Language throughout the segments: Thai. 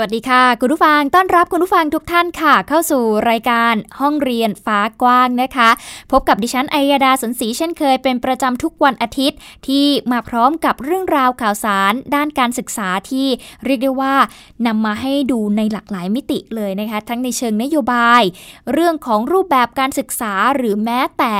วัสดีค่ะ คุณผู้ฟังต้อนรับคุณผู้ฟังทุกท่านค่ะ เข้าสู่รายการห้องเรียนฟ้ากว้างนะคะ พบกับดิฉันไอยดาสนศรีเช่นเคยเป็นประจำทุกวันอาทิตย์ ที่มาพร้อมกับเรื่องราวข่าวสาร ด้านการศึกษาที่เรียกได้ว่านำมาให้ดูในหลากหลายมิติเลยนะคะ ทั้งในเชิงนโยบาย เรื่องของรูปแบบการศึกษาหรือแม้แต่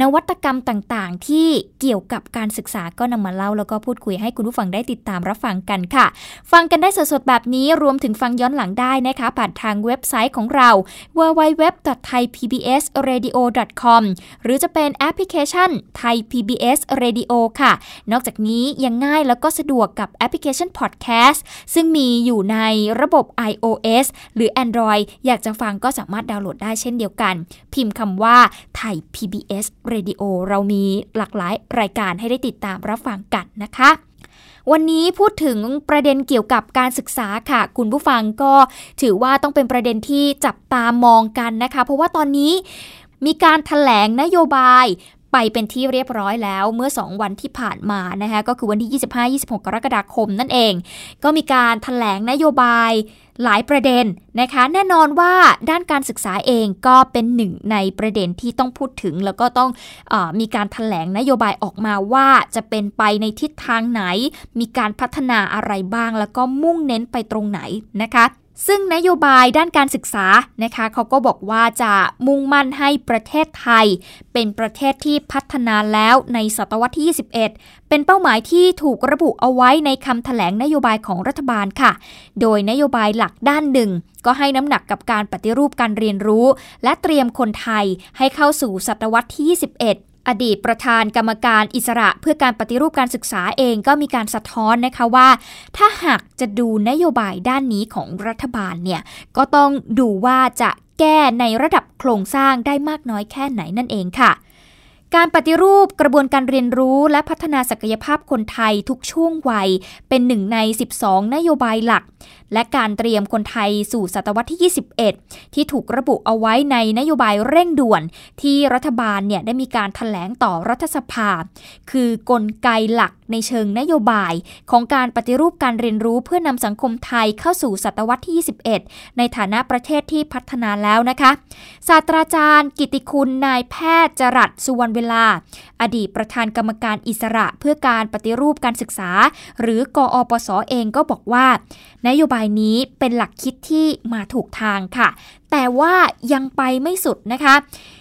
นวัตกรรมต่างๆ ที่เกี่ยวกับการศึกษาก็นำมาเล่าแล้วก็พูดคุยให้คุณผู้ฟังได้ติดตามรับฟังกันค่ะ ฟังกันได้สดๆแบบนี้รวมถึงฟังย้อนหลังได้นะคะ ผ่านทางเว็บไซต์ของเรา www.thaipbsradio.com หรือจะเป็นแอปพลิเคชัน Thai PBS Radio ค่ะ นอกจากนี้ยังง่ายแล้วก็สะดวกกับแอปพลิเคชัน Podcast ซึ่งมีอยู่ในระบบ iOS หรือ Android อยากจะฟังก็สามารถดาวน์โหลดได้เช่นเดียวกัน พิมพ์คำว่า Thai PBS Radio เรามีหลากหลายรายการให้ได้ติดตามรับฟังกันนะคะ วันนี้พูดถึงประเด็นเกี่ยวกับการศึกษาค่ะ คุณผู้ฟังก็ถือว่าต้องเป็นประเด็นที่จับตามองกันนะคะ เพราะว่าตอนนี้มีการถแถลงนโยบาย ไปเป็นที่เรียบร้อยแล้วเมื่อ 2 วันที่ผ่านมานะคะก็คือวันที่ 25-26 กรกฎาคมนั่นเอง ก็มีการถแถลงนโยบายหลายประเด็นนะคะ แน่นอนว่าด้านการศึกษาเองก็เป็นหนึ่งในประเด็นที่ต้องพูดถึง แล้วก็ต้องอมีการถแถลงนโยบายออกมาว่าจะเป็นไปในทิศทางไหน มีการพัฒนาอะไรบ้าง แล้วก็มุ่งเน้นไปตรงไหนนะคะ ซึ่งนโยบายด้านการศึกษานะคะเขาก็บอกว่าจะมุ่งมั่นให้ประเทศไทย เป็นประเทศที่พัฒนาแล้วในศตวรรษที่ 21 เป็นเป้าหมายที่ถูกระบุเอาไว้ในคำถแถลงนโยบายของรัฐบาลค่ะ โดยนโยบายหลักด้านหนึ่ง ก็ให้น้ำหนักกับการปฏิรูปการเรียนรู้ และเตรียมคนไทยให้เข้าสู่ศตวรรษที่ 21 อดีตประธานกรรมการอิสระเพื่อการปฏิรูปการศึกษาเองก็มีการสะท้อนนะคะว่า ถ้าหากจะดูนโยบายด้านนี้ของรัฐบาลเนี่ยก็ต้องดูว่าจะแก้ในระดับโครงสร้างได้มากน้อยแค่ไหนนั่นเองค่ะการปฏิรูปกระบวนการเรียนรู้และพัฒนาศักยภาพคนไทยทุกช่วงวัย เป็นหนึ่งใน 12 นโยบายหลัก และการเตรียมคนไทยสู่ศตวรรษที่ 21 ที่ถูกระบุเอาไว้ในนโยบายเร่งด่วน ที่รัฐบาลเนี่ยได้มีการถแถลงต่อรัฐสภา คือกลไกหลักในเชิงนโยบาย ของการปฏิรูปการเรียนรู้เพื่อนำสังคมไทยเข้าสู่ศตวรรษที่ 21 ในฐานะประเทศที่พัฒนาแล้วนะคะ ศาสตราจารย์ กิติคุณนายแพทย์จรัสสุวรรณเวลา อดีตประธานกรรมการอิสระเพื่อการปฏิรูปการศึกษา หรือกอปสอเองก็บอกว่า นโยบายนี้เป็นหลักคิดที่มาถูกทางค่ะ แต่ว่ายังไปไม่สุดนะคะ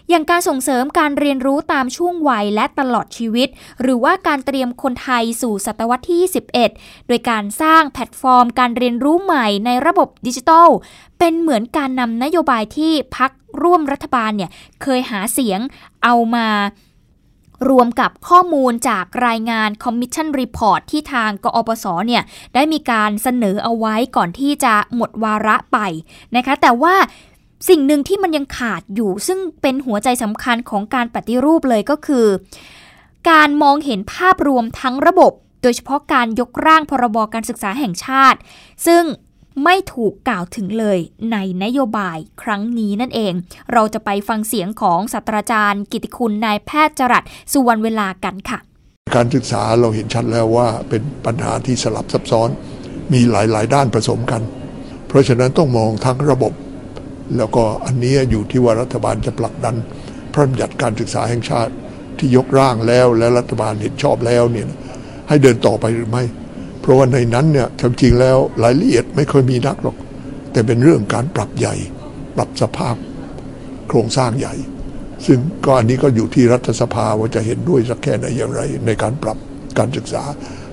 อย่างการส่งเสริมการเรียนรู้ตามช่วงวัยและตลอดชีวิต หรือว่าการเตรียมคนไทยสู่ศตวรรษที่ 21 โดยการสร้างแพลตฟอร์ม การเรียนรู้ใหม่ในระบบดิจิทัล เป็นเหมือนการนำนโยบายที่พรรคร่วมรัฐบาลเนี่ยเคยหาเสียงเอามา รวมกับข้อมูลจากรายงาน Commission Report ที่ทางกอปศเนี่ยได้มีการเสนอเอาไว้ก่อนที่จะหมดวาระไปนะคะแต่ว่าสิ่งหนึ่งที่มันยังขาดอยู่ ซึ่งเป็นหัวใจสำคัญของการปฏิรูปเลยก็คือ การมองเห็นภาพรวมทั้งระบบ โดยเฉพาะการยกร่างพรบการศึกษาแห่งชาติ ซึ่ง ไม่ถูกกล่าวถึงเลยในนโยบายครั้งนี้นั่นเอง เราจะไปฟังเสียงของศาสตราจารย์กิติคุณนายแพทย์จรัสสุวรรณเวลากันค่ะ การศึกษาเราเห็นชัดแล้วว่าเป็นปัญหาที่สลับซับซ้อน มีหลาย ๆ ด้านผสมกัน เพราะฉะนั้นต้องมองทั้งระบบ แล้วก็อันนี้อยู่ที่ว่ารัฐบาลจะผลักดัน พระราชบัญญัติการศึกษาแห่งชาติที่ยกร่างแล้วและรัฐบาลเห็นชอบแล้วเนี่ยให้เดินต่อไปหรือไม่ เพราะว่าในนั้นเนี่ยจริงๆแล้วรายละเอียดไม่ค่อยมีนักหรอก แต่เป็นเรื่องการปรับใหญ่ ปรับสภาพโครงสร้างใหญ่ ซึ่งก็อันนี้ก็อยู่ที่รัฐสภาว่าจะเห็นด้วยสักแค่ไหนอย่างไร ในการปรับการศึกษา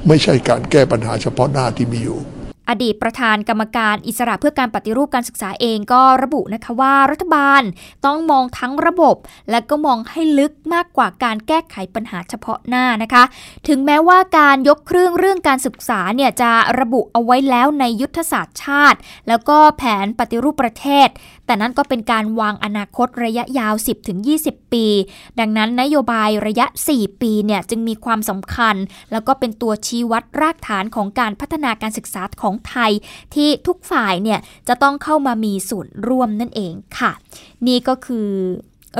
ไม่ใช่การแก้ปัญหาเฉพาะหน้าที่มีอยู่ อดีตประธานกรรมการอิสระเพื่อการปฏิรูปการศึกษาเองก็ระบุนะคะว่ารัฐบาลต้องมองทั้งระบบ และก็มองให้ลึกมากกว่าการแก้ไขปัญหาเฉพาะหน้านะคะ ถึงแม้ว่าการยกเครื่องเรื่องการศึกษาเนี่ยจะระบุเอาไว้แล้วในยุทธศาสตร์ชาติ แล้วก็แผนปฏิรูปประเทศ แต่นั่นก็เป็นการวางอนาคตระยะยาว 10-20 ปี ดังนั้นนโยบายระยะ 4 ปีเนี่ยจึงมีความสำคัญ แล้วก็เป็นตัวชี้วัดรากฐานของการพัฒนาการศึกษาของไทยที่ทุกฝ่ายเนี่ยจะต้องเข้ามามีส่วนร่วมนั่นเองค่ะ นี่ก็คือ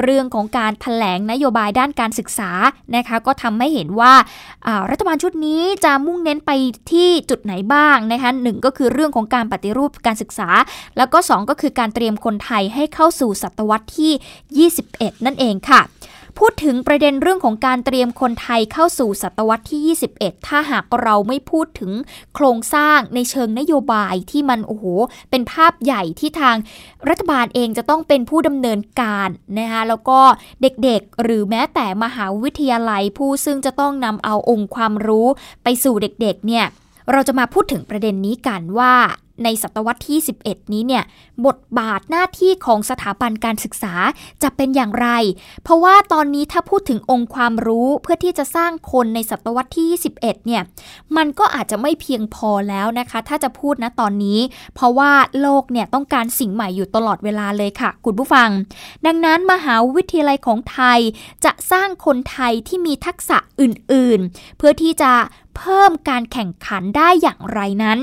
เรื่องของการถแถลงนโยบายด้านการศึกษานะคะก็ทำให้เห็นว่ารัฐบาลชุดนี้จะมุ่งเน้นไปที่จุดไหนบ้างนะคะหนึ่งก็คือเรื่องของการปฏิรูปการศึกษา แล้วก็ 2 ก็คือการเตรียมคนไทยให้เข้าสู่ศตวรรษที่ 21 นั่นเองค่ะ พูดถึงประเด็นเรื่องของการเตรียมคนไทยเข้าสู่ศตวรรษที่ 21 ถ้าหากเราไม่พูดถึงโครงสร้างในเชิงนโยบายที่มันโอ้โหเป็นภาพใหญ่ที่ทางรัฐบาลเองจะต้องเป็นผู้ดำเนินการนะคะแล้วก็เด็กๆ หรือแม้แต่มหาวิทยาลัยผู้ซึ่งจะต้องนำเอาองค์ความรู้ไปสู่เด็กๆเนี่ยเราจะมาพูดถึงประเด็นนี้กันว่า ในศตวรรษที่ 11 นี้เนี่ยบทบาทหน้าที่ของสถาบันการศึกษาจะเป็นอย่างไร เพราะว่าตอนนี้ถ้าพูดถึงองค์ความรู้เพื่อที่จะสร้างคนในศตวรรษที่ 21 เนี่ยมันก็อาจจะไม่เพียงพอแล้วนะคะ ถ้าจะพูดนะตอนนี้ เพราะว่าโลกเนี่ยต้องการสิ่งใหม่อยู่ตลอดเวลาเลยค่ะ คุณผู้ฟัง ดังนั้นมหาวิทยาลัยของไทยจะสร้างคนไทยที่มีทักษะอื่น ๆ เพื่อที่จะเพิ่มการแข่งขันได้อย่างไรนั้น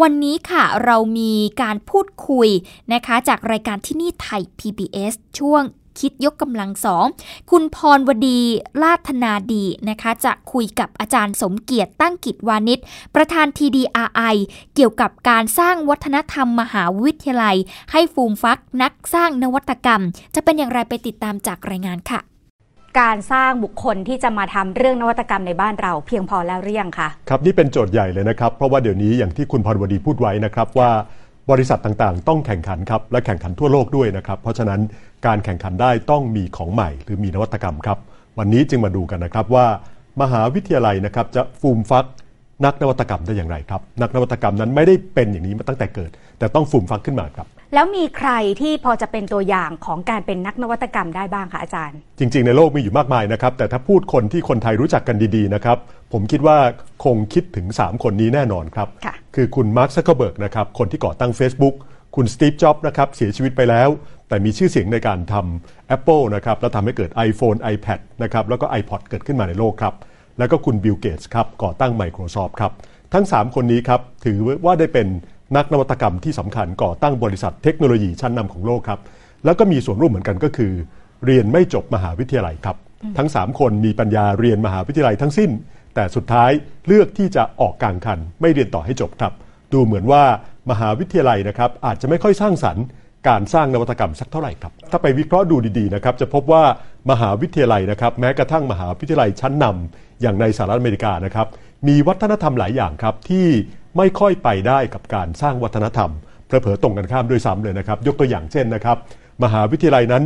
วันนี้ค่ะเรามีการพูดคุยนะคะ จากรายการที่นี่ไทย PBS ช่วงคิดยกกำลังสอง คุณพรวดีลาธนาดีนะคะ จะคุยกับอาจารย์สมเกียรติตั้งกิจวานิชประธาน TDRI เกี่ยวกับการสร้างวัฒนธรรมมหาวิทยาลัย ให้ฟูมฟักนักสร้างนวัตกรรม จะเป็นอย่างไรไปติดตามจากรายงานค่ะ การสร้างบุคคลที่จะมาทำเรื่องนวัตกรรมในบ้านเราเพียงพอแล้วหรือยังคะครับนี่เป็นโจทย์ใหญ่เลยนะครับ เพราะว่าเดี๋ยวนี้อย่างที่คุณพรวดีพูดไว้นะครับว่าบริษัทต่างๆ ต้องแข่งขันครับและแข่งขันทั่วโลกด้วยนะครับ เพราะฉะนั้นการแข่งขันได้ต้องมีของใหม่ หรือมีนวัตกรรมครับ วันนี้จึงมาดูกันนะครับว่า มหาวิทยาลัยนะครับจะฟูมฟักนักนวัตกรรมได้อย่างไรครับ นักนวัตกรรมนั้นไม่ได้เป็นอย่างนี้มาตั้งแต่เกิด แต่ต้องฟูมฟักขึ้นมาครับ แล้วมีใครที่พอจะเป็นตัวอย่างของการเป็นนักนวัตกรรมได้บ้างคะอาจารย์ จริง ๆ ในโลกมีอยู่มากมายนะครับ แต่ถ้าพูดคนที่คนไทยรู้จักกันดีๆนะครับ ผมคิดว่าคงคิดถึง 3 คนนี้แน่นอนครับ คือคุณมาร์คซักเคอร์เบิร์กนะครับ คนที่ก่อตั้ง Facebook คุณสตีฟ จ็อบส์นะครับ เสียชีวิตไปแล้ว แต่มีชื่อเสียงในการทำ Apple นะครับ แล้วทำให้เกิด iPhone iPad นะครับ แล้วก็ iPod เกิดขึ้นมาในโลกครับ แล้วก็คุณบิล เกตส์ครับ ก่อตั้ง Microsoft ครับ ทั้ง 3 คนนี้ครับ ถือว่าได้เป็น นักนวัตกรรมที่สำคัญก่อตั้งบริษัทเทคโนโลยีชั้นนำของโลกครับ แล้วก็มีส่วนร่วมเหมือนกันก็คือ เรียนไม่จบมหาวิทยาลัยครับ ทั้ง 3 คนมีปัญญาเรียนมหาวิทยาลัยทั้งสิ้น แต่สุดท้ายเลือกที่จะออกกลางคัน ไม่เรียนต่อให้จบครับ ดูเหมือนว่ามหาวิทยาลัยนะครับอาจจะไม่ค่อยสร้างสรรค์การสร้างนวัตกรรมสักเท่าไหร่ครับ ถ้าไปวิเคราะห์ดูดีๆนะครับจะพบว่ามหาวิทยาลัยนะครับแม้กระทั่งมหาวิทยาลัยชั้นนำอย่างในสหรัฐอเมริกานะครับมีวัฒนธรรมหลายอย่างครับที่ ไม่ค่อยไปได้กับการสร้างวัฒนธรรมเพอๆตรงกันข้ามด้วยซ้ำเลยนะครับ ยกตัวอย่างเช่นนะครับ มหาวิทยาลัยนั้น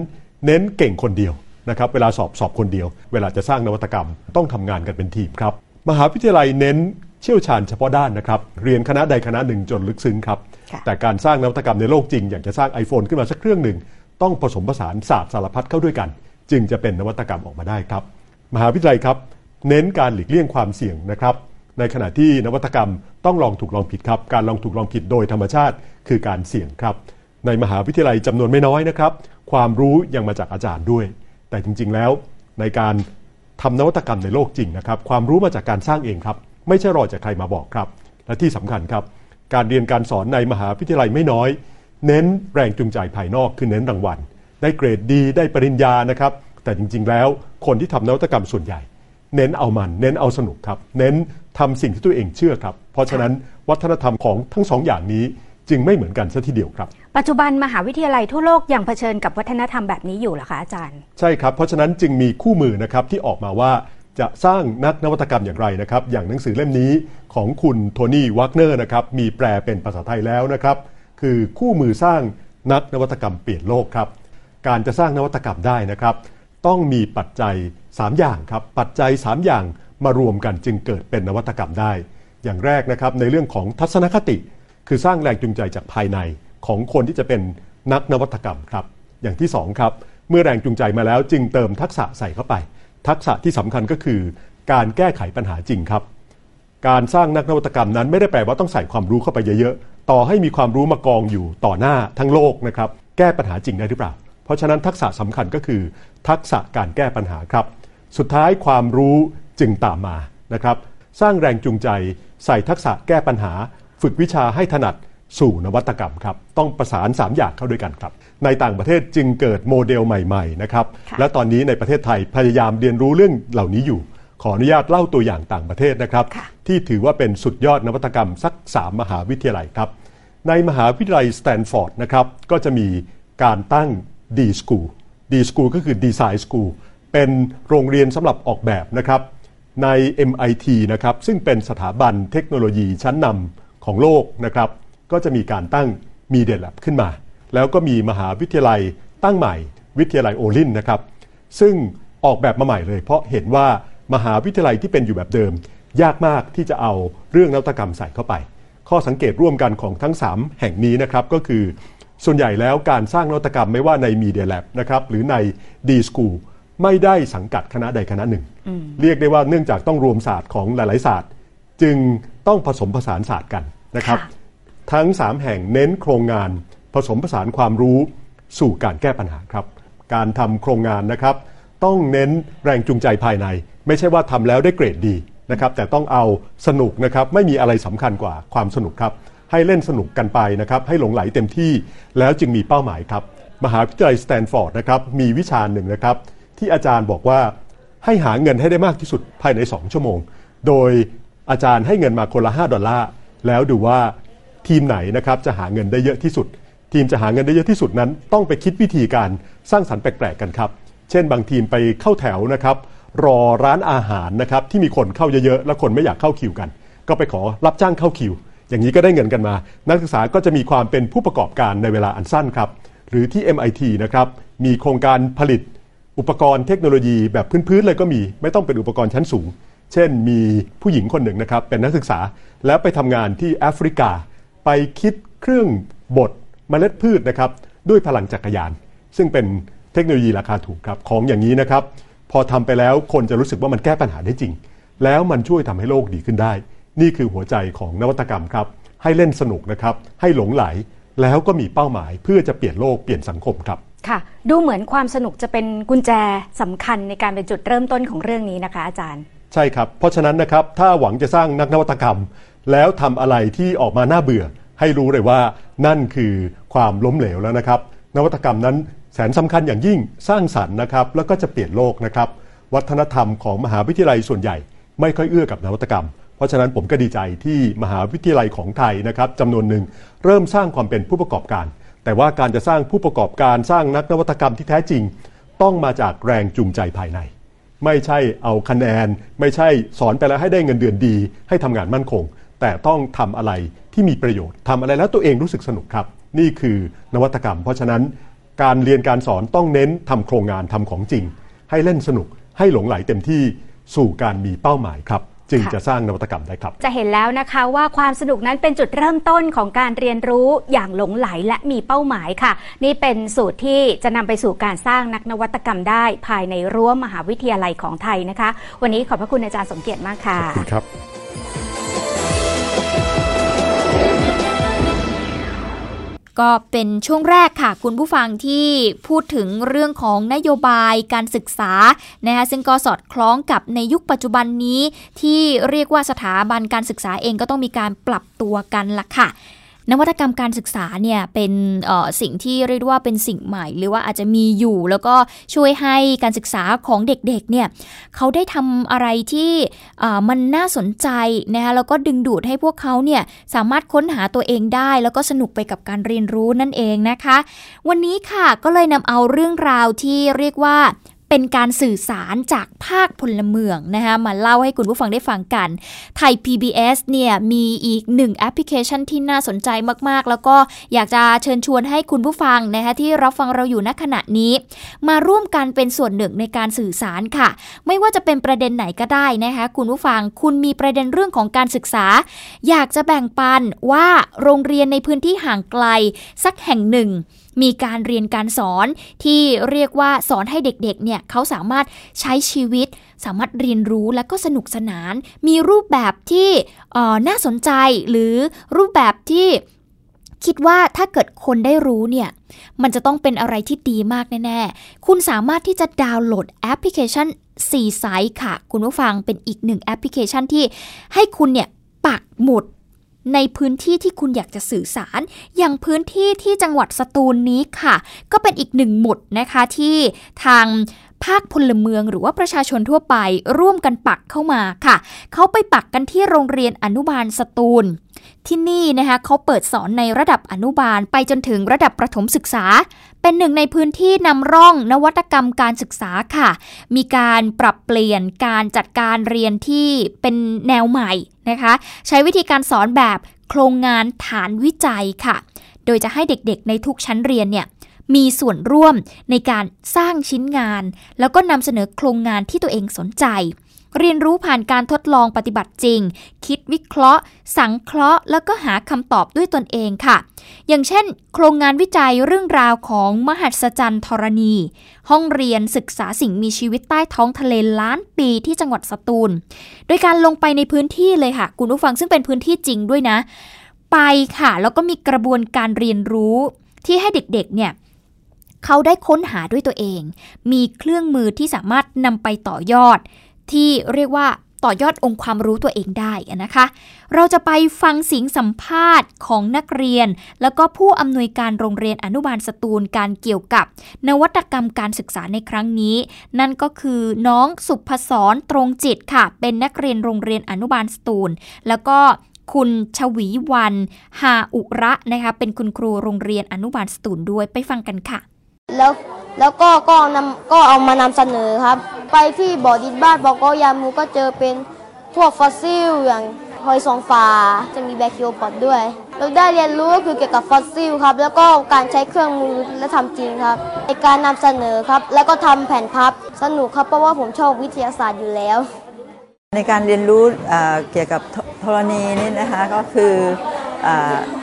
เน้นเก่งคนเดียวนะครับ เวลาสอบสอบคนเดียว เวลาจะสร้างนวัตกรรม ต้องทำงานกันเป็นทีมครับ มหาวิทยาลัยเน้นเชี่ยวชาญเฉพาะด้านนะครับ เรียนคณะใดคณะหนึ่งจนลึกซึ้งครับ แต่การสร้างนวัตกรรมในโลกจริง อย่างจะสร้าง iPhone ขึ้นมาสักเครื่องหนึ่ง ต้องผสมผสานศาสตร์สารพัดเข้าด้วยกัน จึงจะเป็นนวัตกรรมออกมาได้ครับ มหาวิทยาลัยครับ เน้นการหลีกเลี่ยงความเสี่ยงนะครับ ในขณะที่นวัตกรรมต้องลองถูกลองผิดครับ การลองถูกลองผิดโดยธรรมชาติคือการเสี่ยงครับ ในมหาวิทยาลัยจำนวนไม่น้อยนะครับ ความรู้ยังมาจากอาจารย์ด้วย แต่จริงๆแล้วในการทำนวัตกรรมในโลกจริงนะครับ ความรู้มาจากการสร้างเองครับ ไม่ใช่รอจากใครมาบอกครับ และที่สำคัญครับ การเรียนการสอนในมหาวิทยาลัยไม่น้อย เน้นแรงจูงใจภายนอกคือเน้นรางวัล ได้เกรดดีได้ปริญญานะครับ แต่จริงๆแล้วคนที่ทำนวัตกรรมส่วนใหญ่ เน้นเอามัน เน้นเอาสนุกครับ เน้น ทำสิ่งที่ตัวเองเชื่อครับ เพราะฉะนั้นวัฒนธรรมของทั้งสองอย่างนี้จึงไม่เหมือนกันซะทีเดียวครับ ปัจจุบันมหาวิทยาลัยทั่วโลกยังเผชิญกับวัฒนธรรมแบบนี้อยู่หรอคะอาจารย์ ใช่ครับ เพราะฉะนั้นจึงมีคู่มือนะครับที่ออกมาว่าจะสร้างนักนวัตกรรมอย่างไรนะครับ อย่างหนังสือเล่มนี้ของคุณโทนี่วักเนอร์นะครับมีแปลเป็นภาษาไทยแล้วนะครับ คือคู่มือสร้างนักนวัตกรรมเปลี่ยนโลกครับ การจะสร้างนวัตกรรมได้นะครับ ต้องมีปัจจัย 3 อย่างครับ ปัจจัย 3 อย่าง มารวมกันจึงเกิดเป็นนวัตกรรมได้ อย่างแรกนะครับในเรื่องของทัศนคติ คือสร้างแรงจูงใจจากภายในของคนที่จะเป็นนักนวัตกรรมครับอย่างที่2ครับเมื่อแรงจูงใจมาแล้วจึงเติมทักษะใส่เข้าไป ทักษะที่สำคัญก็คือ การแก้ไขปัญหาจริงครับ การสร้างนักนวัตกรรมนั้นไม่ได้แปลว่าต้องใส่ความรู้เข้าไปเยอะๆต่อให้มีความรู้มากองอยู่ต่อหน้าทั้งโลกนะครับแก้ปัญหาจริงได้หรือเปล่า เพราะฉะนั้นทักษะสำคัญก็คือ ทักษะการแก้ปัญหาครับ สุดท้ายความรู้ จึงตามมานะครับสร้างแรงจูงใจใส่ทักษะแก้ปัญหา ฝึกวิชาให้ถนัดสู่นวัตกรรมครับต้องประสาน 3 อย่างเข้าด้วยกันครับ ในต่างประเทศจึงเกิดโมเดลใหม่ๆนะครับและตอนนี้ในประเทศไทยพยายามเรียนรู้เรื่องเหล่านี้อยู่ ขออนุญาตเล่าตัวอย่างต่างประเทศนะครับ ที่ถือว่าเป็นสุดยอดนวัตกรรมสัก 3 มหาวิทยาลัยครับ ในมหาวิทยาลัยสแตนฟอร์ดนะครับก็จะมีการตั้ง D School D School ก็คือ Design School เป็นโรงเรียนสำหรับออกแบบนะครับ ใน MIT นะครับซึ่งเป็นสถาบันเทคโนโลยีชั้นนำของโลกนะครับ ก็จะมีการตั้ง Media Lab ขึ้นมา แล้วก็มีมหาวิทยาลัยตั้งใหม่ วิทยาลัยโอลินนะครับ ซึ่งออกแบบมาใหม่เลย เพราะเห็นว่ามหาวิทยาลัยที่เป็นอยู่แบบเดิม ยากมากที่จะเอาเรื่องนวัตกรรมใส่เข้าไป ข้อสังเกตร่วมกันของทั้ง 3 แห่งนี้นะครับก็คือ ส่วนใหญ่แล้วการสร้างนวัตกรรมไม่ว่าใน Media Lab นะครับหรือใน D School ไม่ได้สังกัดคณะใดคณะหนึ่ง เรียกได้ว่าเนื่องจากต้องรวมศาสตร์ของหลาย ๆ ศาสตร์ จึงต้องผสมผสานศาสตร์กันนะครับ ทั้ง 3 แห่งเน้นโครงงานผสมผสานความรู้สู่การแก้ปัญหาครับ การทำโครงงานนะครับ ต้องเน้นแรงจูงใจภายใน ไม่ใช่ว่าทำแล้วได้เกรดดีนะครับ แต่ต้องเอาสนุกนะครับ ไม่มีอะไรสำคัญกว่าความสนุกครับ ให้เล่นสนุกกันไปนะครับ ให้หลงไหลเต็มที่แล้วจึงมีเป้าหมายครับ มหาวิทยาลัยสแตนฟอร์ดนะครับมีวิชาหนึ่งนะครับ ที่อาจารย์บอกว่า ให้หาเงินให้ได้มากที่สุดภายใน 2 ชั่วโมง โดยอาจารย์ให้เงินมาคนละ 5 ดอลลาร์แล้วดูว่าทีมไหนนะครับจะหาเงินได้เยอะที่สุด ทีมจะหาเงินได้เยอะที่สุดนั้น ต้องไปคิดวิธีการสร้างสรรค์แปลกๆกันครับ เช่น บางทีมไปเข้าแถวนะครับรอร้านอาหารนะครับที่มีคนเข้าเยอะๆแล้วคนไม่อยากเข้าคิวกัน ก็ไปขอรับจ้างเข้าคิว อย่างนี้ก็ได้เงินกันมา นักศึกษาก็จะมีความเป็นผู้ประกอบการในเวลาอันสั้นครับหรือที่ MIT นะครับมีโครงการผลิต อุปกรณ์เทคโนโลยีแบบพื้นๆเลยก็มี ไม่ต้องเป็นอุปกรณ์ชั้นสูง เช่นมีผู้หญิงคนหนึ่งนะครับ เป็นนักศึกษาแล้วไปทำงานที่แอฟริกา ไปคิดเครื่องบดเมล็ดพืชนะครับด้วยพลังจักรยาน ซึ่งเป็นเทคโนโลยีราคาถูกครับของอย่างนี้นะครับ พอทำไปแล้วคนจะรู้สึกว่ามันแก้ปัญหาได้จริง แล้วมันช่วยทำให้โลกดีขึ้นได้ นี่คือหัวใจของนวัตกรรมครับ ให้เล่นสนุกนะครับ ให้หลงไหล แล้วก็มีเป้าหมายเพื่อจะเปลี่ยนโลกเปลี่ยนสังคมครับ ค่ะ ดูเหมือนความสนุกจะเป็นกุญแจสำคัญในการเป็นจุดเริ่มต้นของเรื่องนี้นะคะ อาจารย์ ใช่ครับ เพราะฉะนั้นนะครับถ้าหวังจะสร้างนักนวัตกรรม แล้วทำอะไรที่ออกมาน่าเบื่อ ให้รู้เลยว่านั่นคือความล้มเหลวแล้วนะครับ นวัตกรรมนั้นแสนสำคัญอย่างยิ่งสร้างสรรค์นะครับ แล้วก็จะเปลี่ยนโลกนะครับ วัฒนธรรมของมหาวิทยาลัยส่วนใหญ่ ไม่ค่อยเอื้อกับนวัตกรรม เพราะฉะนั้นผมก็ดีใจที่มหาวิทยาลัยของไทยนะครับจำนวนหนึ่งเริ่มสร้างความเป็นผู้ประกอบการ แต่ว่าการจะสร้างผู้ประกอบการสร้างนักนวัตกรรมที่แท้จริง ต้องมาจากแรงจูงใจภายใน ไม่ใช่เอาคะแนน ไม่ใช่สอนไปแล้วให้ได้เงินเดือนดี ให้ทำงานมั่นคง แต่ต้องทำอะไรที่มีประโยชน์ทำอะไรแล้วตัวเองรู้สึกสนุกครับ นี่คือนวัตกรรม เพราะฉะนั้นการเรียนการสอนต้องเน้นทำโครงงานทำของจริง ให้เล่นสนุกให้หลงไหลเต็มที่สู่การมีเป้าหมายครับ จึงค่ะจะสร้างนวัตกรรมได้ครับ จะเห็นแล้วนะคะว่าความสนุกนั้นเป็นจุดเริ่มต้นของการเรียนรู้อย่างหลงไหลและมีเป้าหมายค่ะ นี่เป็นสูตรที่จะนำไปสู่การสร้างนักนวัตกรรมได้ภายในรั้วมหาวิทยาลัยของไทยนะคะ วันนี้ขอบพระคุณอาจารย์สมเกียรติมากค่ะขอบคุณครับ ก็เป็นช่วงแรกค่ะ คุณผู้ฟังที่พูดถึงเรื่องของนโยบายการศึกษานะคะซึ่งก็สอดคล้องกับในยุคปัจจุบันนี้ ที่เรียกว่าสถาบันการศึกษาเองก็ต้องมีการปรับตัวกันละค่ะ นวัตกรรมการศึกษาเนี่ยเป็นสิ่งที่เรียกว่าเป็นสิ่งใหม่ หรือว่าอาจจะมีอยู่ แล้วก็ช่วยให้การศึกษาของเด็กๆเนี่ยเขาได้ทำอะไรที่มันน่าสนใจนะคะแล้วก็ดึงดูดให้พวกเขาเนี่ยสามารถค้นหาตัวเองได้ แล้วก็สนุกไปกับการเรียนรู้นั่นเองนะคะ วันนี้ค่ะก็เลยนำเอาเรื่องราวที่เรียกว่า เป็นการสื่อสารจากภาคพลเมืองนะคะมาเล่าให้คุณผู้ฟังได้ฟังกัน ไทย PBS เนี่ยมีอีกหนึ่งแอปพลิเคชันที่น่าสนใจมากๆ แล้วก็อยากจะเชิญชวนให้คุณผู้ฟังนะคะที่รับฟังเราอยู่ณขณะนี้ มาร่วมกันเป็นส่วนหนึ่งในการสื่อสารค่ะ ไม่ว่าจะเป็นประเด็นไหนก็ได้นะคะคุณผู้ฟังคุณมีประเด็นเรื่องของการศึกษา อยากจะแบ่งปันว่าโรงเรียนในพื้นที่ห่างไกลสักแห่งหนึ่ง มีการเรียนการสอนที่เรียกว่าสอนให้เด็กๆเนี่ยเขาสามารถใช้ชีวิต สามารถเรียนรู้และก็สนุกสนาน มีรูปแบบที่น่าสนใจหรือรูปแบบที่คิดว่าถ้าเกิดคนได้รู้เนี่ย มันจะต้องเป็นอะไรที่ดีมากแน่ ๆ คุณสามารถที่จะดาวน์โหลดแอปพลิเคชัน4ไซส์ค่ะ คุณผู้ฟังเป็นอีกหนึ่งแอปพลิเคชันที่ให้คุณเนี่ยปักหมุด ในพื้นที่ที่คุณอยากจะสื่อสาร อย่างพื้นที่ที่จังหวัดสตูลนี้ค่ะ ก็เป็นอีกหนึ่งหมุดนะคะที่ทาง ภาคพลเมืองหรือว่าประชาชนทั่วไปร่วมกันปักเข้ามาค่ะ เขาไปปักกันที่โรงเรียนอนุบาลสตูล ที่นี่นะคะเขาเปิดสอนในระดับอนุบาลไปจนถึงระดับประถมศึกษา เป็นหนึ่งในพื้นที่นำร่องนวัตกรรมการศึกษาค่ะ มีการปรับเปลี่ยนการจัดการเรียนที่เป็นแนวใหม่นะคะ ใช้วิธีการสอนแบบโครงงานฐานวิจัยค่ะ โดยจะให้เด็กๆในทุกชั้นเรียนเนี่ย มีส่วนร่วมในการสร้างชิ้นงาน แล้วก็นำเสนอโครงงานที่ตัวเองสนใจ เรียนรู้ผ่านการทดลองปฏิบัติจริง คิดวิเคราะห์ สังเคราะห์ แล้วก็หาคำตอบด้วยตนเองค่ะ อย่างเช่น โครงงานวิจัยเรื่องราวของมหัศจรรย์ธรณี ห้องเรียนศึกษาสิ่งมีชีวิตใต้ท้องทะเลล้านปีที่จังหวัดสตูล โดยการลงไปในพื้นที่เลยค่ะ คุณผู้ฟังซึ่งเป็นพื้นที่จริงด้วยนะ ไปค่ะ แล้วก็มีกระบวนการเรียนรู้ที่ให้เด็กๆเนี่ย เขาได้ค้นหาด้วยตัวเอง มีเครื่องมือที่สามารถนำไปต่อยอด ที่เรียกว่าต่อยอดองค์ความรู้ตัวเองได้นะคะ เราจะไปฟังเสียงสัมภาษณ์ของนักเรียน แล้วก็ผู้อำนวยการโรงเรียนอนุบาลสตูลการเกี่ยวกับ นวัตกรรมการศึกษาในครั้งนี้ นั่นก็คือน้องสุภศรตรงจิตค่ะ เป็นนักเรียนโรงเรียนอนุบาลสตูล แล้วก็คุณชวีวัน หาอุระนะคะ เป็นคุณครูโรงเรียนอนุบาลสตูลด้วยไปฟังกันค่ะ แล้วแล้วก็ก็นำก็เอามานำเสนอครับ ไปที่บ่อดินบ้านบอกยามูก็เจอเป็นพวกฟอสซิลอย่างหอยสองฝาจะมีแบคทีโอปอดด้วย เราได้เรียนรู้ก็คือเกี่ยวกับฟอสซิลครับ แล้วก็การใช้เครื่องมือและทำจริงครับในการนำเสนอครับ แล้วก็ทำแผ่นพับสนุกครับเพราะว่าผมชอบวิทยาศาสตร์อยู่แล้ว ในการเรียนรู้เกี่ยวกับธรณีนี่นะคะก็คือ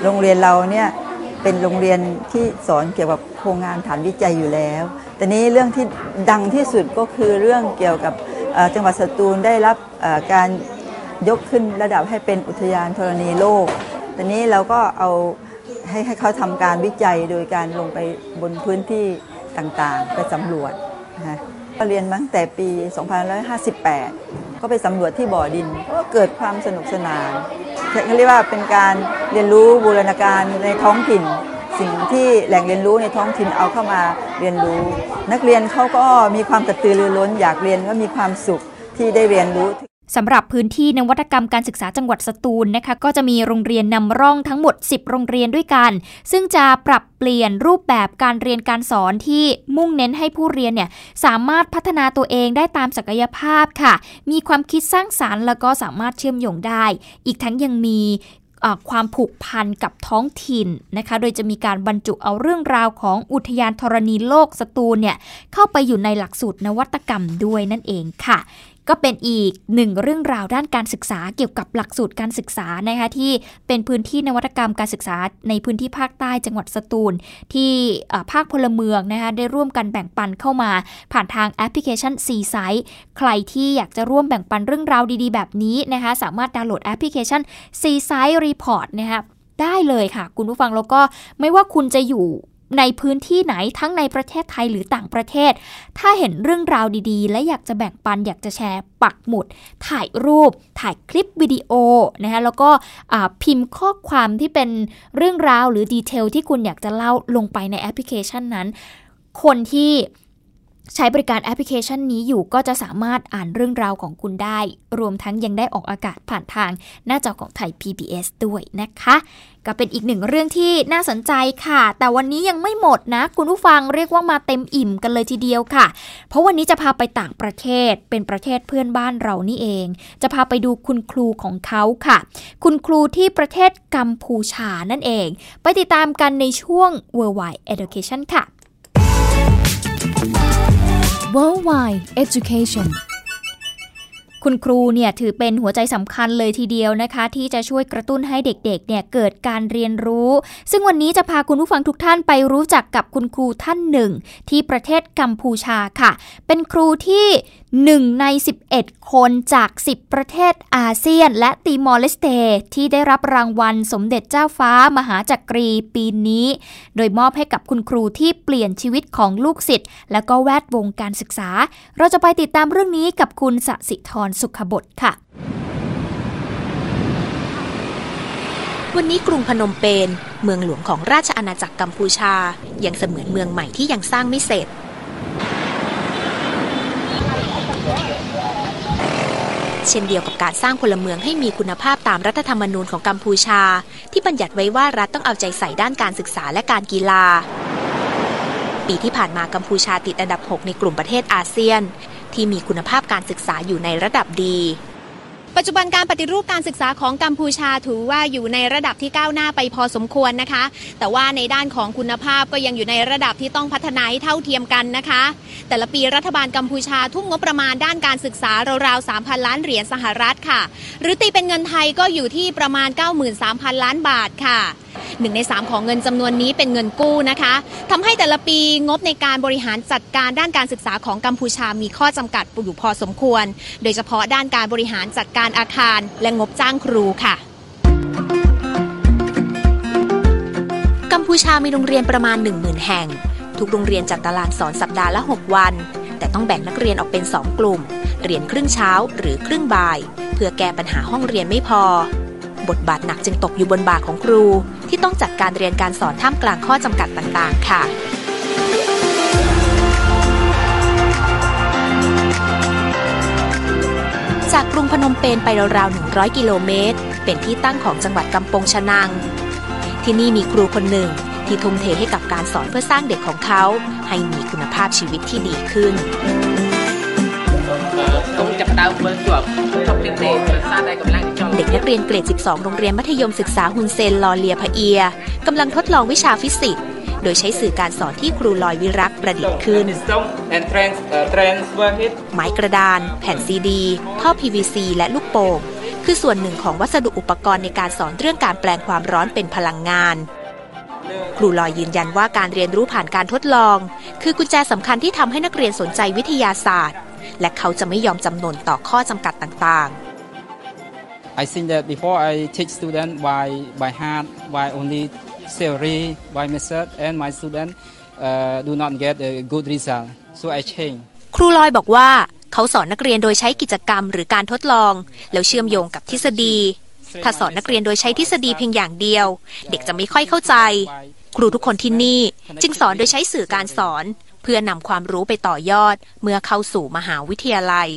โรงเรียนเราเนี่ย เป็นโรงเรียนที่สอนเกี่ยวกับโครงงานฐานวิจัยอยู่แล้วแต่นี้เรื่องที่ดังที่สุดก็คือเรื่องเกี่ยวกับจังหวัดสตูลได้รับการยกขึ้นระดับให้เป็นอุทยานธรณีโลกต่นี้เราก็เอาให้ให้เขาทำการวิจัยโดยการลงไปบนพื้นที่ต่างๆ ไปสำรวจนะก็ เรียนมาตั้งแต่ปี 2558 ก็ไปสำรวจที่บ่อดิน ก็เกิดความสนุกสนานเขาเรียกว่าเป็นการเรียนรู้บูรณาการในท้องถิ่น สิ่งที่แหล่งเรียนรู้ในท้องถิ่นเอาเข้ามาเรียนรู้ นักเรียนเขาก็มีความกระตือรือร้นอยากเรียนก็มีความสุขที่ได้เรียนรู้ สำหรับพื้นที่นวัตกรรมการศึกษาจังหวัดสตูลนะคะ ก็จะมีโรงเรียนนำร่องทั้งหมด 10 โรงเรียนด้วยกัน ซึ่งจะปรับเปลี่ยนรูปแบบการเรียนการสอนที่มุ่งเน้นให้ผู้เรียนเนี่ยสามารถพัฒนาตัวเองได้ตามศักยภาพค่ะ มีความคิดสร้างสารรค์แล้วก็สามารถเชื่อมโยงได้ อีกทั้งยังมีความผูกพันกับท้องถิ่นนะคะ โดยจะมีการบรรจุเอาเรื่องราวของอุทยานธรณีโลกสตูลเนี่ยเข้าไปอยู่ในหลักสูตรนวัตกรรมด้วยนั่นเองค่ะ ก็เป็นอีกหนึ่งเรื่องราวด้านการศึกษาเกี่ยวกับหลักสูตรการศึกษานะคะที่เป็นพื้นที่นวัตกรรมการศึกษาในพื้นที่ภาคใต้จังหวัดสตูล ที่ภาคพลเมืองนะคะได้ร่วมกันแบ่งปันเข้ามา ผ่านทางแอปพลิเคชัน C s i ์ใครที่อยากจะร่วมแบ่งปันเรื่องราวดีๆ แบบนี้นะคะสามารถดาวน์โหลดแอปพลิเคชัน C-Site Report นะคะได้เลยค่ะ คุณผู้ฟังแล้วก็ไม่ว่าคุณจะอยู่ ในพื้นที่ไหนทั้งในประเทศไทยหรือต่างประเทศ ถ้าเห็นเรื่องราวดีๆ และอยากจะแบ่งปันอยากจะแชร์ปักหมุด ถ่ายรูป ถ่ายคลิปวิดีโอนะคะแล้วก็พิมพ์ข้อความที่เป็นเรื่องราวหรือ detail ที่คุณอยากจะเล่าลงไปในแอปพลิเคชันนั้น คนที่ ใช้บริการแอปพลิเคชันนี้อยู่ก็จะสามารถอ่านเรื่องราวของคุณได้ รวมทั้งยังได้ออกอากาศผ่านทางหน้าจอของไทย PBS ด้วยนะคะ ก็เป็นอีกหนึ่งเรื่องที่น่าสนใจค่ะ แต่วันนี้ยังไม่หมดนะ คุณผู้ฟังเรียกว่ามาเต็มอิ่มกันเลยทีเดียวค่ะ เพราะวันนี้จะพาไปต่างประเทศเป็นประเทศเพื่อนบ้านเรานี่เอง จะพาไปดูคุณครูของเขาค่ะ คุณครูที่ประเทศกัมพูชานั่นเอง ไปติดตามกันในช่วง Worldwide Education ค่ะ Worldwide Education คุณครูเนี่ยถือเป็นหัวใจสำคัญเลยทีเดียวนะคะ ที่จะช่วยกระตุ้นให้เด็กๆเนี่ยเกิดการเรียนรู้ ซึ่งวันนี้จะพาคุณผู้ฟังทุกท่านไปรู้จักกับคุณครูท่านหนึ่ง ที่ประเทศกัมพูชาค่ะ เป็นครูที่ 1 ใน 11 คนจาก 10 ประเทศอาเซียน และตีมอร์เลสเต ที่ได้รับรางวัลสมเด็จเจ้าฟ้ามหาจักรีปีนี้ โดยมอบให้กับคุณครูที่เปลี่ยนชีวิตของลูกศิษย์และก็แวดวงการศึกษา เราจะไปติดตามเรื่องนี้กับคุณสสิธรสุขบดค่ะวันนี้กรุงพนมเปญเมืองหลวงของราชอาณาจักรกัมพูชา ยังเสมือนเมืองใหม่ที่ยังสร้างไม่เสร็จ เช่นเดียวกับการสร้างพลเมืองให้มีคุณภาพตามรัฐธรรมนูญของกัมพูชา ที่บัญญัติไว้ว่ารัฐต้องเอาใจใส่ด้านการศึกษาและการกีฬา ปีที่ผ่านมากัมพูชาติดอันดับ 6 ในกลุ่มประเทศอาเซียน ที่มีคุณภาพการศึกษาอยู่ในระดับดี ปัจจุบันการปฏิรูปการศึกษาของกัมพูชาถือว่าอยู่ในระดับที่ก้าวหน้าไปพอสมควรนะคะ แต่ว่าในด้านของคุณภาพก็ยังอยู่ในระดับที่ต้องพัฒนาให้เท่าเทียมกันนะคะ แต่ละปีรัฐบาลกัมพูชาทุ่มงบประมาณด้านการศึกษาราวๆ3,000 ล้านเหรียญสหรัฐค่ะ หรือตีเป็นเงินไทยก็อยู่ที่ประมาณ 93,000 ล้านบาทค่ะหนึ่งในสามของเงินจำนวนนี้เป็นเงินกู้นะคะทำให้แต่ละปีงบในการบริหารจัดการด้านการศึกษาของกัมพูชามีข้อจำกัดอยู่พอสมควร โดยเฉพาะด้านการบริหารจัดการการอาคารและงบจ้างครูค่ะกัมพูชามีโรงเรียนประมาณ 10,000 แห่ง ทุกโรงเรียนจัดตารางสอนสัปดาห์ละ 6 วัน แต่ต้องแบ่งนักเรียนออกเป็น 2 กลุ่ม เรียนครึ่งเช้าหรือครึ่งบ่าย เพื่อแก้ปัญหาห้องเรียนไม่พอ บทบาทหนักจึงตกอยู่บนบ่าของครู ที่ต้องจัดการเรียนการสอนท่ามกลางข้อจำกัดต่างๆ ค่ะ จากกรุงพนมเปญไปราวๆ 100 กิโลเมตร เป็นที่ตั้งของจังหวัดกำปงชะนัง ที่นี่มีครูคนหนึ่งที่ทุ่มเทให้กับการสอนเพื่อสร้างเด็กของเขา ให้มีคุณภาพชีวิตที่ดีขึ้น เด็กนักเรียนเกรด 12 โรงเรียนมัธยมศึกษาฮุนเซนลอเลียพะเอียกำลังทดลองวิชาฟิสิกส์ โดยใช้สื่อการสอนที่ครูลอยวิรักประดิษฐ์ขึ้น ไม้กระดาน แผ่นซีดี ท่อ PVC และลูกโป่งคือส่วนหนึ่งของวัสดุอุปกรณ์ในการสอนเรื่องการแปลงความร้อนเป็นพลังงานครูลอยยืนยันว่าการเรียนรู้ผ่านการทดลอง คือกุญแจสำคัญที่ทำให้นักเรียนสนใจวิทยาศาสตร์ และเขาจะไม่ยอมจำนนต่อข้อจำกัดต่าง I think that before I teach student by by heart, by only theory, by method, and my student uh, do not get a good result. So I change. ครูลอยบอกว่าเขาสอนนักเรียนโดยใช้กิจกรรมหรือการทดลอง แล้วเชื่อมโยงกับทฤษฎี ถ้าสอนนักเรียนโดยใช้ทฤษฎีเพียงอย่างเดียว เด็กจะไม่ค่อยเข้าใจ ครูทุกคนที่นี่ จึงสอนโดยใช้สื่อการสอน เพื่อนำความรู้ไปต่อยอด เมื่อเข้าสู่มหาวิทยาลัย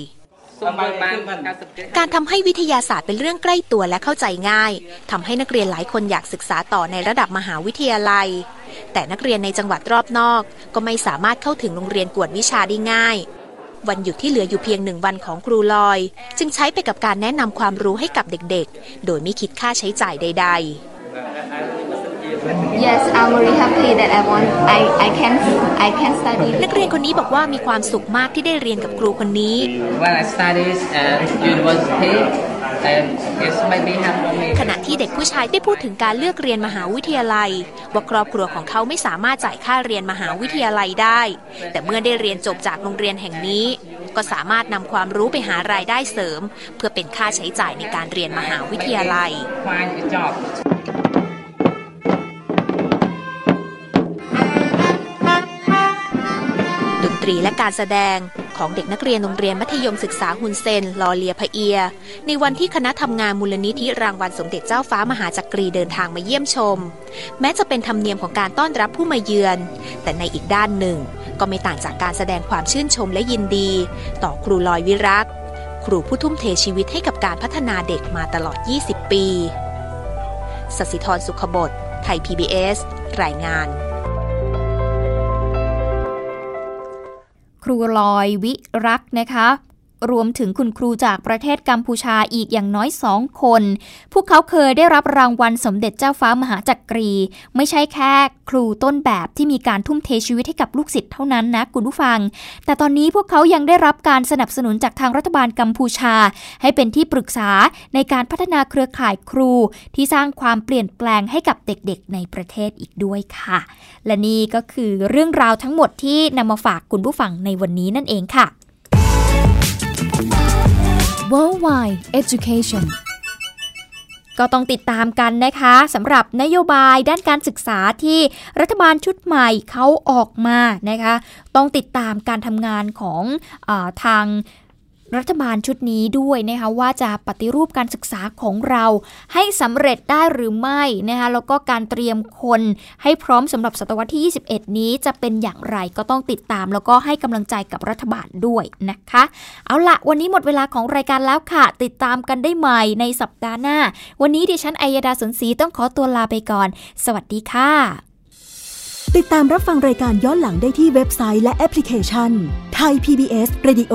การทำให้วิทยาศาสตร์เป็นเรื่องใกล้ตัวและเข้าใจง่ายทำให้นักเรียนหลายคนอยากศึกษาต่อในระดับมหาวิทยาลัย แต่นักเรียนในจังหวัดรอบนอก ก็ไม่สามารถเข้าถึงโรงเรียนกวดวิชาได้ง่าย วันหยุดที่เหลืออยู่เพียงหนึ่งวันของครูลอย จึงใช้ไปกับการแนะนำความรู้ให้กับเด็กๆ โดยไม่คิดค่าใช้จ่ายใด ๆ Yes, I'm really happy that I want I I can I can study. ๆนักเรียนคนนี้บอกว่ามีความสุขมากที่ได้เรียนกับครูคนนี้ When I studied at university, and it's made me happy. ขณะที่เด็กผู้ชายได้พูดถึงการเลือกเรียนมหาวิทยาลัย ว่าครอบครัวของเขาไม่สามารถจ่ายค่าเรียนมหาวิทยาลัยได้ แต่เมื่อได้เรียนจบจากโรงเรียนแห่งนี้ ก็สามารถนำความรู้ไปหารายได้เสริม เพื่อเป็นค่าใช้จ่ายในการเรียนมหาวิทยาลัย ตรีและการแสดงของเด็กนักเรียนโรงเรียนมัธยมศึกษาฮุนเซน ลอเลียพะเอีย ในวันที่คณะทำงานมูลนิธิรางวัลสมเด็จเจ้าฟ้ามหาจักรีเดินทางมาเยี่ยมชม แม้จะเป็นธรรมเนียมของการต้อนรับผู้มาเยือน แต่ในอีกด้านหนึ่ง ก็ไม่ต่างจากการแสดงความชื่นชมและยินดี ต่อครูลอยวิรักครูผู้ทุ่มเทชีวิตให้กับการพัฒนาเด็กมาตลอด 20 ปีสสิธรสุขบดไทย PBS รายงาน ครูลอยวิรักนะคะ รวมถึงคุณครูจากประเทศกัมพูชาอีกอย่างน้อยสองคน พวกเขาเคยได้รับรางวัลสมเด็จเจ้าฟ้ามหาจักรี ไม่ใช่แค่ครูต้นแบบที่มีการทุ่มเทชีวิตให้กับลูกศิษย์เท่านั้นนะคุณผู้ฟัง แต่ตอนนี้พวกเขายังได้รับการสนับสนุนจากทางรัฐบาลกัมพูชา ให้เป็นที่ปรึกษาในการพัฒนาเครือข่ายครู ที่สร้างความเปลี่ยนแปลงให้กับเด็กๆ ในประเทศอีกด้วยค่ะ และนี่ก็คือเรื่องราวทั้งหมดที่นำมาฝากคุณผู้ฟังในวันนี้นั่นเองค่ะ Worldwide Education ก็ต้องติดตามกันนะคะสำหรับนโยบายด้านการศึกษาที่รัฐบาลชุดใหม่เขาออกมานะคะ ต้องติดตามการทำงานของอทาง รัฐบาลชุดนี้ด้วยนะคะว่าจะปฏิรูปการศึกษาของเราให้สำเร็จได้หรือไม่นะคะแล้วก็การเตรียมคนให้พร้อมสำหรับศตวรรษที่ 21 นี้จะเป็นอย่างไรก็ต้องติดตาม แล้วก็ให้กำลังใจกับรัฐบาลด้วยนะคะ เอาละวันนี้หมดเวลาของรายการแล้วค่ะ ติดตามกันได้ใหม่ในสัปดาห์หน้า วันนี้ดิฉันอัยดาสนศรีต้องขอตัวลาไปก่อน สวัสดีค่ะ ติดตามรับฟังรายการย้อนหลังได้ที่เว็บไซต์และแอปพลิเคชันไทย PBS Radio